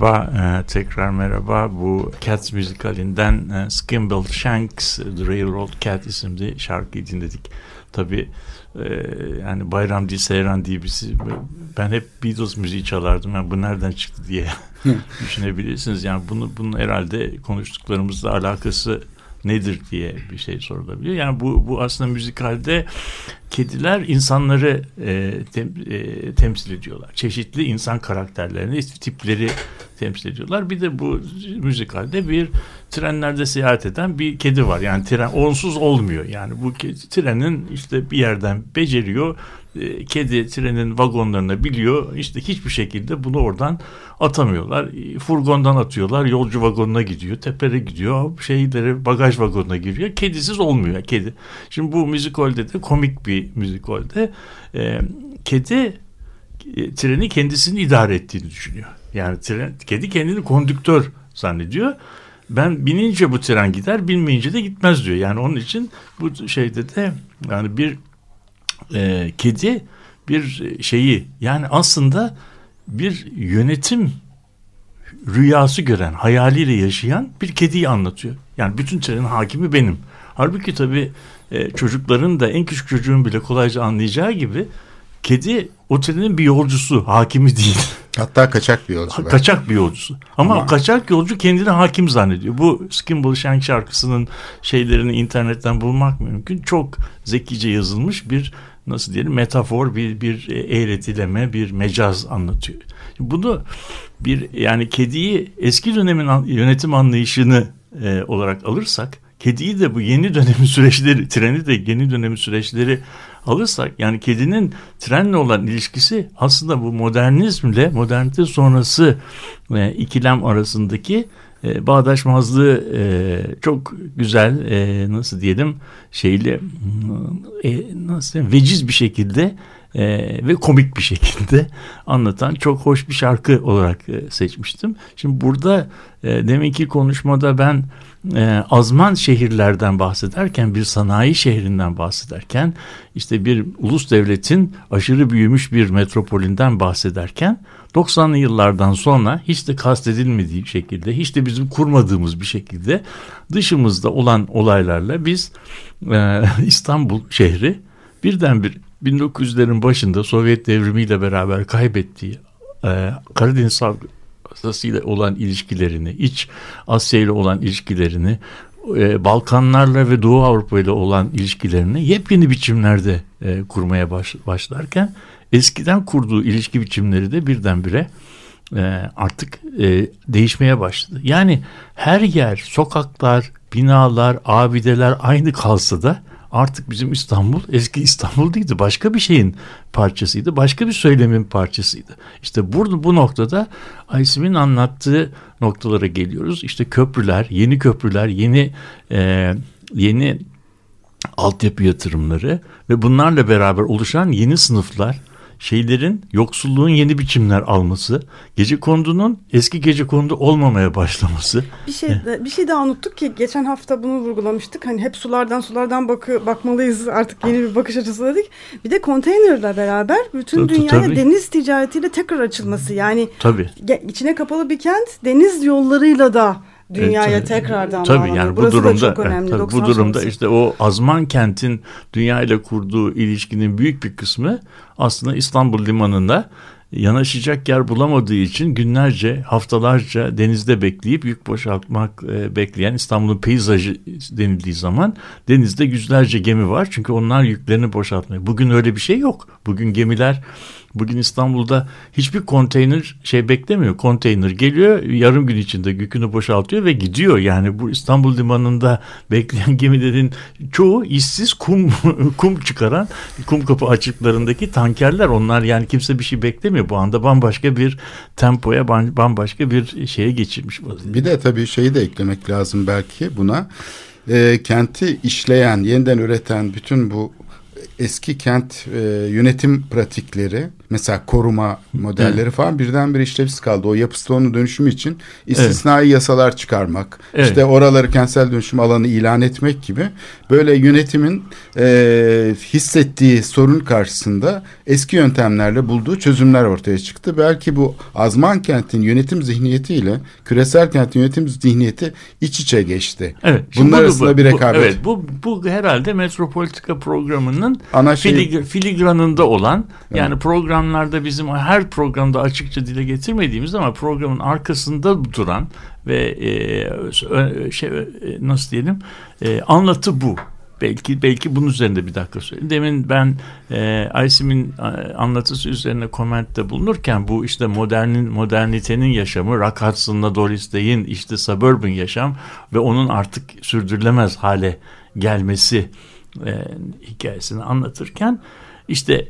Merhaba, e, tekrar merhaba. Bu Cats müzikalinden e, Skimble Shanks The Railroad Cat isimli şarkıyı dinledik. Tabii e, yani Bayram değil Seyran diye birisi ben hep Beatles müziği çalardım. Yani bu nereden çıktı diye düşünebilirsiniz. Yani bunu bunun herhalde konuştuklarımızla alakası nedir diye bir şey sorulabiliyor. Yani bu bu aslında müzikalde kediler insanları e, tem, e, temsil ediyorlar. Çeşitli insan karakterlerini, tipleri temsil ediyorlar. Bir de bu müzikalde bir trenlerde seyahat eden bir kedi var. Yani tren onsuz olmuyor. Yani bu kedi, trenin işte bir yerden beceriyor. E, kedi trenin vagonlarına biliyor. İşte hiçbir şekilde bunu oradan atamıyorlar. E, Furgondan atıyorlar. Yolcu vagonuna gidiyor. Tepere gidiyor. Şeyleri bagaj vagonuna giriyor. Kedisiz olmuyor. Kedi. Şimdi bu müzikolde de komik bir müzikolde. E, kedi e, treni kendisini idare ettiğini düşünüyor. Yani tren, kedi kendini kondüktör zannediyor. Ben binince bu tren gider, bilmeyince de gitmez diyor. Yani onun için bu şeyde de yani bir e, kedi bir şeyi yani aslında bir yönetim rüyası gören, hayaliyle yaşayan bir kediyi anlatıyor. Yani bütün trenin hakimi benim. Halbuki tabii e, çocukların da en küçük çocuğun bile kolayca anlayacağı gibi kedi o trenin bir yolcusu, hakimi değil. Hatta kaçak bir yolcu. Kaçak bir yolcusu. Ama, Ama- kaçak yolcu kendini hakim zannediyor. Bu Skimble Shank şarkısının şeylerini internetten bulmak mümkün. Çok zekice yazılmış bir nasıl diyelim metafor, bir bir eğretileme, bir mecaz anlatıyor. Bunu bir yani kediyi eski dönemin yönetim anlayışını e, olarak alırsak kediyi de bu yeni dönemin süreçleri treni de yeni dönemin süreçleri alırsak yani kedinin trenle olan ilişkisi aslında bu modernizmle modernite sonrası e, ikilem arasındaki e, bağdaşmazlığı e, çok güzel e, nasıl diyelim şeyle e, nasıl diyeyim, veciz bir şekilde e, ve komik bir şekilde anlatan çok hoş bir şarkı olarak e, seçmiştim. Şimdi burada e, deminki konuşmada ben e, azman şehirlerden bahsederken bir sanayi şehrinden bahsederken işte bir ulus devletin aşırı büyümüş bir metropolünden bahsederken 90'lı yıllardan sonra hiç de kastedilmediği şekilde hiç de bizim kurmadığımız bir şekilde dışımızda olan olaylarla biz e, İstanbul şehri birdenbir 1900'lerin başında Sovyet devrimiyle beraber kaybettiği e, Karadeniz Havzası ile olan ilişkilerini, iç Asya ile olan ilişkilerini, e, Balkanlarla ve Doğu Avrupa ile olan ilişkilerini yepyeni biçimlerde e, kurmaya baş, başlarken eskiden kurduğu ilişki biçimleri de birdenbire e, artık e, değişmeye başladı. Yani her yer, sokaklar, binalar, abideler aynı kalsa da artık bizim İstanbul eski İstanbul değildi. Başka bir şeyin parçasıydı. Başka bir söylemin parçasıydı. İşte burada bu noktada Aysim'in anlattığı noktalara geliyoruz. İşte köprüler, yeni köprüler, yeni e, yeni altyapı yatırımları ve bunlarla beraber oluşan yeni sınıflar şeylerin yoksulluğun yeni biçimler alması, gece kondunun eski gece kondu olmamaya başlaması. Bir şey bir şey daha unuttuk ki geçen hafta bunu vurgulamıştık. Hani hep sulardan sulardan bakı, bakmalıyız artık yeni bir bakış açısı dedik. Bir de konteynerle beraber bütün Tabii, dünyaya tabii. deniz ticaretiyle tekrar açılması. Yani Tabii. ge- içine kapalı bir kent deniz yollarıyla da dünyaya Evet, tekrardan tabii bağlanıyor. yani bu Burası da durumda çok önemli, evet, tabii 90 bu durumda sonrası. işte o azman kentin dünya ile kurduğu ilişkinin büyük bir kısmı aslında İstanbul limanında yanaşacak yer bulamadığı için günlerce, haftalarca denizde bekleyip yük boşaltmak e, bekleyen İstanbul'un peyzajı denildiği zaman denizde yüzlerce gemi var. Çünkü onlar yüklerini boşaltmıyor. Bugün öyle bir şey yok. Bugün gemiler Bugün İstanbul'da hiçbir konteyner şey beklemiyor. Konteyner geliyor yarım gün içinde yükünü boşaltıyor ve gidiyor. Yani bu İstanbul limanında bekleyen gemilerin çoğu işsiz kum kum çıkaran kum kapı açıklarındaki tankerler. Onlar yani kimse bir şey beklemiyor. Bu anda bambaşka bir tempoya bam- bambaşka bir şeye geçirmiş vaziyette. Bir de tabii şeyi de eklemek lazım belki buna. Ee, kenti işleyen, yeniden üreten bütün bu eski kent e, yönetim pratikleri mesela koruma modelleri falan birdenbire işlevsiz kaldı. O yapı stoğunun dönüşümü için istisnai yasalar çıkarmak, Evet. işte oraları kentsel dönüşüm alanı ilan etmek gibi böyle yönetimin e, hissettiği sorun karşısında eski yöntemlerle bulduğu çözümler ortaya çıktı. Belki bu azman kentin yönetim zihniyetiyle küresel kentin yönetim zihniyeti iç içe geçti. Evet. Bunlar bu- arasında bu- bir bu- rekabet. evet. Bu, bu herhalde Metropolitika programının Ana şey- filig- filigranında olan yani programlarda bizim her programda açıkça dile getirmediğimiz ama programın arkasında duran ve e, şey e, nasıl diyelim e, anlatı bu. Belki belki bunun üzerinde bir dakika söyleyeyim. Demin ben e, Aysim'in anlatısı üzerine komentte bulunurken bu işte modernin modernitenin yaşamı, Rock Hudson'la Doris Day'in işte suburban yaşam ve onun artık sürdürülemez hale gelmesi e, hikayesini anlatırken işte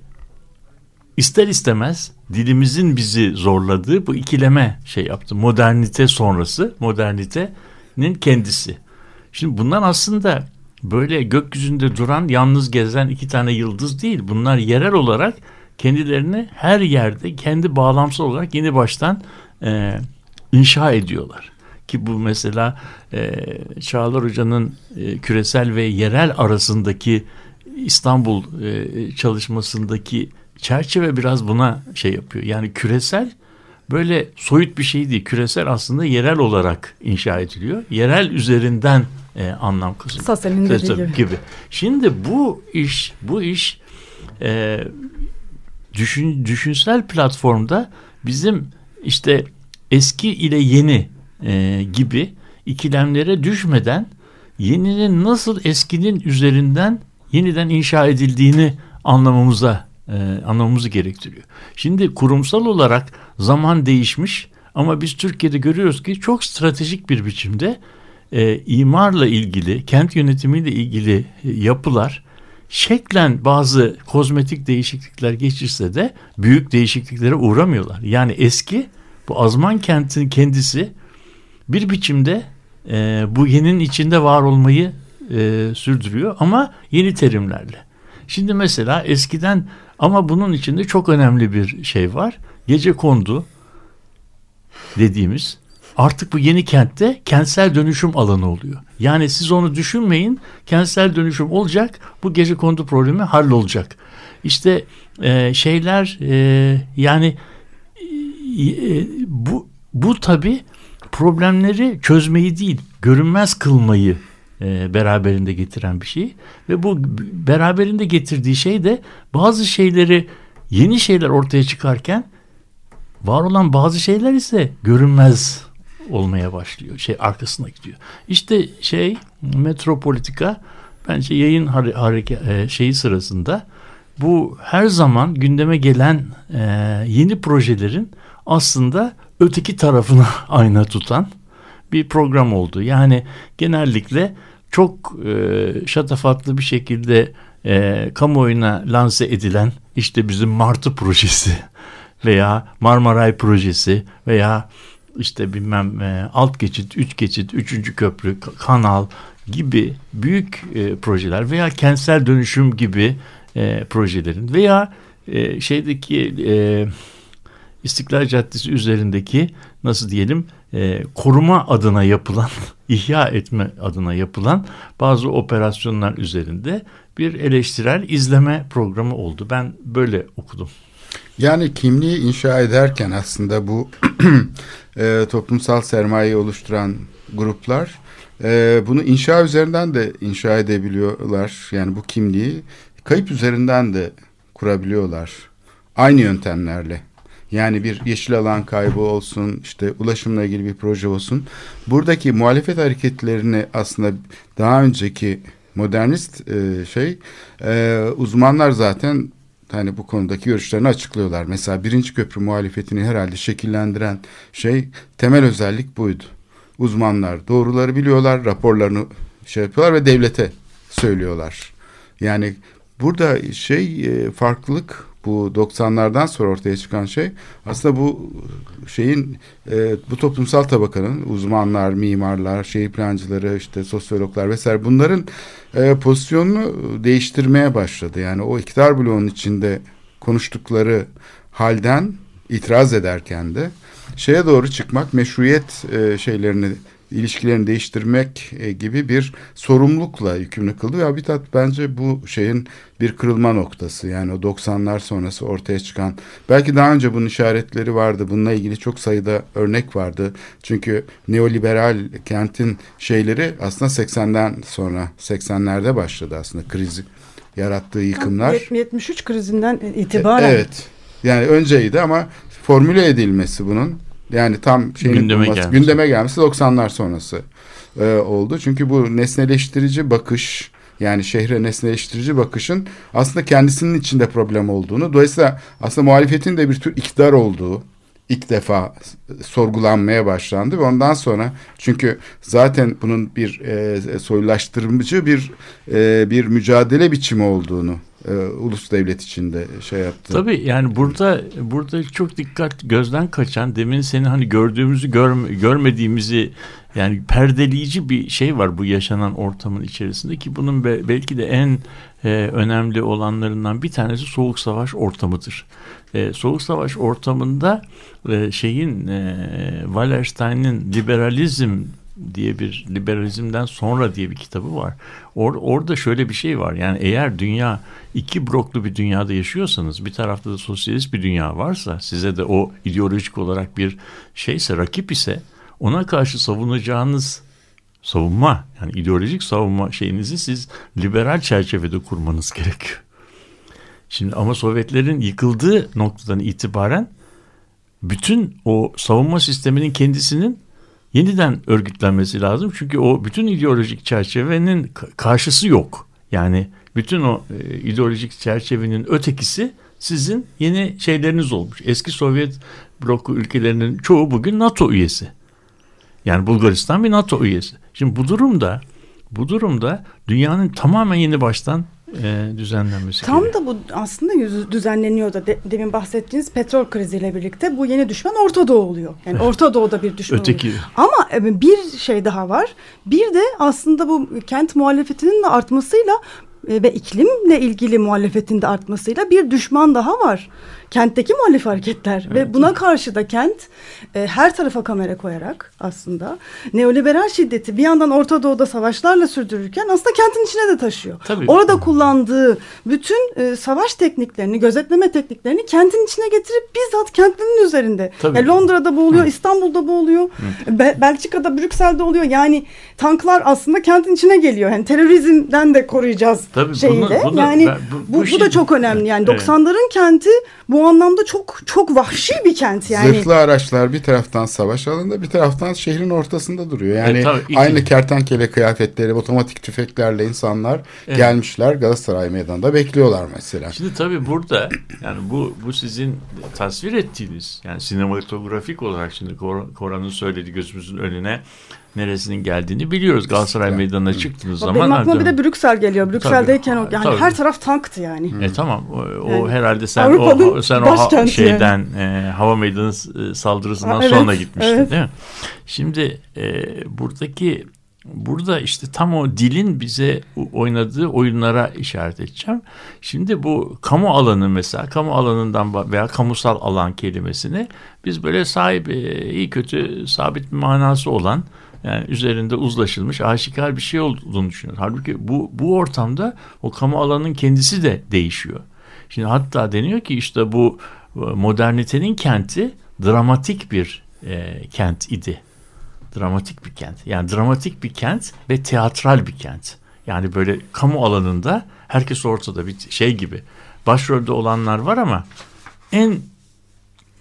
ister istemez dilimizin bizi zorladığı bu ikileme şey yaptı. Modernite sonrası, modernitenin kendisi. Şimdi bunlar aslında böyle gökyüzünde duran, yalnız gezen iki tane yıldız değil. Bunlar yerel olarak kendilerini her yerde kendi bağlamsal olarak yeni baştan e, inşa ediyorlar. Ki bu mesela e, Çağlar Hoca'nın e, küresel ve yerel arasındaki İstanbul e, çalışmasındaki çerçeve biraz buna şey yapıyor. Yani küresel böyle soyut bir şey değil. Küresel aslında yerel olarak inşa ediliyor. Yerel üzerinden e, anlam kazanıyor. Sassen'in dediği gibi. gibi. Şimdi bu iş bu iş e, düşün, düşünsel platformda bizim işte eski ile yeni e, gibi ikilemlere düşmeden yeninin nasıl eskinin üzerinden yeniden inşa edildiğini anlamamıza e, anlamamızı gerektiriyor. Şimdi kurumsal olarak zaman değişmiş ama biz Türkiye'de görüyoruz ki çok stratejik bir biçimde e, imarla ilgili, kent yönetimiyle ilgili e, yapılar şeklen bazı kozmetik değişiklikler geçirse de büyük değişikliklere uğramıyorlar. Yani eski bu azman kentin kendisi bir biçimde e, bu yenin içinde var olmayı e, sürdürüyor ama yeni terimlerle. Şimdi mesela eskiden ama bunun içinde çok önemli bir şey var. Gece kondu dediğimiz artık bu yeni kentte kentsel dönüşüm alanı oluyor. Yani siz onu düşünmeyin kentsel dönüşüm olacak bu gece kondu problemi hallolacak. İşte e, şeyler e, yani e, bu bu tabi problemleri çözmeyi değil görünmez kılmayı e, beraberinde getiren bir şey ve bu beraberinde getirdiği şey de bazı şeyleri yeni şeyler ortaya çıkarken var olan bazı şeyler ise görünmez olmaya başlıyor. Şey arkasına gidiyor. İşte şey metropolitika bence yayın hare, hareke, e, şeyi sırasında bu her zaman gündeme gelen e, yeni projelerin aslında öteki tarafına ayna tutan bir program oldu. Yani genellikle çok e, şatafatlı bir şekilde e, kamuoyuna lanse edilen işte bizim Martı projesi veya Marmaray projesi veya işte bilmem e, alt geçit, üç geçit, üçüncü köprü, kanal gibi büyük e, projeler veya kentsel dönüşüm gibi e, projelerin veya e, şeydeki e, İstiklal Caddesi üzerindeki nasıl diyelim e, koruma adına yapılan, ihya etme adına yapılan bazı operasyonlar üzerinde bir eleştirel izleme programı oldu. Ben böyle okudum. Yani kimliği inşa ederken aslında bu e, toplumsal sermayeyi oluşturan gruplar e, bunu inşa üzerinden de inşa edebiliyorlar. Yani bu kimliği kayıp üzerinden de kurabiliyorlar. Aynı yöntemlerle. Yani bir yeşil alan kaybı olsun, işte ulaşımla ilgili bir proje olsun. Buradaki muhalefet hareketlerini aslında daha önceki modernist e, şey e, uzmanlar zaten hani bu konudaki görüşlerini açıklıyorlar. Mesela birinci köprü muhalefetini herhalde şekillendiren şey temel özellik buydu. Uzmanlar doğruları biliyorlar, raporlarını şey yapıyorlar ve devlete söylüyorlar. Yani burada şey e, farklılık bu 90'lardan sonra ortaya çıkan şey aslında bu şeyin e, bu toplumsal tabakanın uzmanlar, mimarlar, şehir plancıları, işte sosyologlar vesaire bunların e, pozisyonunu değiştirmeye başladı. Yani o iktidar bloğunun içinde konuştukları halden itiraz ederken de şeye doğru çıkmak, meşruiyet e, şeylerini ilişkilerini değiştirmek e, gibi bir sorumlulukla yükümlü kıldı ve Habitat bence bu şeyin bir kırılma noktası. Yani o 90'lar sonrası ortaya çıkan belki daha önce bunun işaretleri vardı. Bununla ilgili çok sayıda örnek vardı. Çünkü neoliberal kentin şeyleri aslında 80'den sonra 80'lerde başladı aslında krizi yarattığı yıkımlar. 73 krizinden itibaren. Evet. Yani önceydi ama formüle edilmesi bunun yani tam şeyin Gündeme bulması, gelmesi. gündeme gelmesi 90'lar sonrası e, oldu. Çünkü bu nesneleştirici bakış yani şehre nesneleştirici bakışın aslında kendisinin içinde problem olduğunu dolayısıyla aslında muhalefetin de bir tür iktidar olduğu ilk defa sorgulanmaya başlandı ve ondan sonra çünkü zaten bunun bir e, soyulaştırıcı bir e, bir mücadele biçimi olduğunu e, ulus devlet içinde şey yaptı. Tabii yani burada burada çok dikkat gözden kaçan demin senin hani gördüğümüzü görme, görmediğimizi yani perdeleyici bir şey var bu yaşanan ortamın içerisinde ki bunun be, belki de en e, önemli olanlarından bir tanesi soğuk savaş ortamıdır. E, soğuk savaş ortamında e, şeyin e, Wallerstein'in liberalizm diye bir liberalizmden sonra diye bir kitabı var. Or, orada şöyle bir şey var. Yani eğer dünya iki bloklu bir dünyada yaşıyorsanız bir tarafta da sosyalist bir dünya varsa size de o ideolojik olarak bir şeyse rakip ise ona karşı savunacağınız savunma yani ideolojik savunma şeyinizi siz liberal çerçevede kurmanız gerekiyor. Şimdi ama Sovyetlerin yıkıldığı noktadan itibaren bütün o savunma sisteminin kendisinin yeniden örgütlenmesi lazım. Çünkü o bütün ideolojik çerçevenin ka- karşısı yok. Yani bütün o e, ideolojik çerçevenin ötekisi sizin yeni şeyleriniz olmuş. Eski Sovyet bloku ülkelerinin çoğu bugün NATO üyesi. Yani Bulgaristan bir NATO üyesi. Şimdi bu durumda bu durumda dünyanın tamamen yeni baştan e, düzenlenmesi Tam gerekiyor. da bu aslında yüzü düzenleniyor da de- demin bahsettiğiniz petrol kriziyle birlikte bu yeni düşman Orta Doğu oluyor. Yani Orta Doğu'da bir düşman Öteki. oluyor. Ama e, bir şey daha var. Bir de aslında bu kent muhalefetinin de artmasıyla e, ve iklimle ilgili muhalefetin de artmasıyla bir düşman daha var. Kentteki muhalif hareketler ve buna karşı da kent e, her tarafa kamera koyarak aslında neoliberal şiddeti bir yandan Orta Doğu'da savaşlarla sürdürürken aslında kentin içine de taşıyor. Tabii. Orada kullandığı bütün e, savaş tekniklerini, gözetleme tekniklerini kentin içine getirip bizzat kentinin üzerinde. Tabii. Ya Londra'da bu oluyor, İstanbul'da bu oluyor, Be- Belçika'da, Brüksel'de oluyor. Yani tanklar aslında kentin içine geliyor. Yani terörizmden de koruyacağız Tabii şeyiyle. bunu- bunu- yani ben- bu, bu- bu, bu şey- da çok önemli. Yani Evet. 90'ların kenti bu anlamda çok çok vahşi bir kent yani. Zırhlı araçlar bir taraftan savaş alanında bir taraftan şehrin ortasında duruyor. Yani Evet, tabii, iki- aynı kertenkele kıyafetleri, otomatik tüfeklerle insanlar Evet. gelmişler Galatasaray Meydanı'nda bekliyorlar mesela. Şimdi tabii burada yani bu bu sizin tasvir ettiğiniz yani sinematografik olarak şimdi Kor- Koran'ın söylediği gözümüzün önüne neresinin geldiğini biliyoruz. Galatasaray Meydanı'na çıktığınız zaman Benim aklıma bir Tabii. de Brüksel geliyor. Brüksel'deyken o yani Tabii. her taraf tanktı yani. E tamam o, o Yani herhalde sen Avrupa'nın o sen o şeyden e, hava meydanı e, saldırısından Ha, evet, sonra gitmiştin evet. değil mi? Şimdi e, buradaki burada işte tam o dilin bize oynadığı oyunlara işaret edeceğim. Şimdi bu kamu alanı mesela kamu alanından veya kamusal alan kelimesini biz böyle sahip e, iyi kötü sabit bir manası olan yani üzerinde uzlaşılmış aşikar bir şey olduğunu düşünüyoruz. Halbuki bu bu ortamda o kamu alanının kendisi de değişiyor. Şimdi hatta deniyor ki işte bu modernitenin kenti dramatik bir e, kent idi. Dramatik bir kent. Yani dramatik bir kent ve teatral bir kent. Yani böyle kamu alanında herkes ortada bir şey gibi. Başrolde olanlar var ama en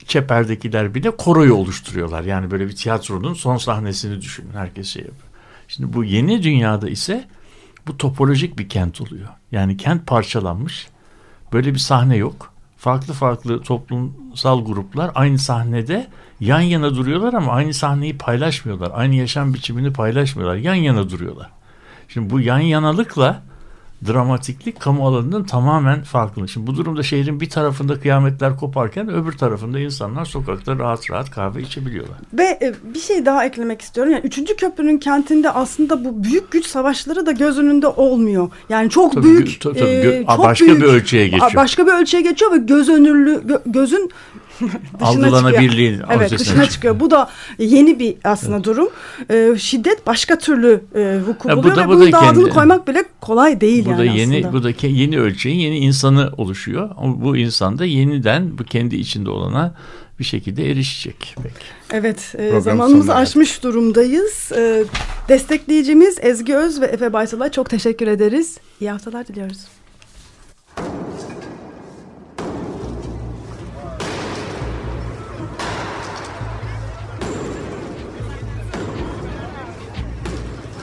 çeperdekiler bile koroyu oluşturuyorlar. Yani böyle bir tiyatronun son sahnesini düşünün. Herkes şey yapıyor. Şimdi bu yeni dünyada ise bu topolojik bir kent oluyor. Yani kent parçalanmış. Böyle bir sahne yok. Farklı farklı toplumsal gruplar aynı sahnede yan yana duruyorlar ama aynı sahneyi paylaşmıyorlar. Aynı yaşam biçimini paylaşmıyorlar. Yan yana duruyorlar. Şimdi bu yan yanalıkla dramatiklik kamu alanının tamamen farklı. Şimdi bu durumda şehrin bir tarafında kıyametler koparken öbür tarafında insanlar sokakta rahat rahat kahve içebiliyorlar. Ve e, bir şey daha eklemek istiyorum. Yani üçüncü köprünün kentinde aslında bu büyük güç savaşları da göz önünde olmuyor. Yani çok Tabii, büyük, tabii, tabii, e, çok başka büyük, bir ölçüye geçiyor. Başka bir ölçüye geçiyor ve göz önürlü gö- gözün Algılanabilirliğin çıkıyor. Evet dışına çıkıyor. Bu da yeni bir aslında durum. E, şiddet başka türlü e, vuku Ya bu buluyor da- ve bu bunun da adını koymak bile kolay değil Bu yani da yeni aslında. bu da yeni ölçeğin yeni insanı oluşuyor. Ama bu insan da yeniden bu kendi içinde olana bir şekilde erişecek. Peki. Evet, e, zamanımızı aşmış durumdayız. E, destekleyicimiz Ezgi Öz ve Efe Baysal'a çok teşekkür ederiz. İyi haftalar diliyoruz.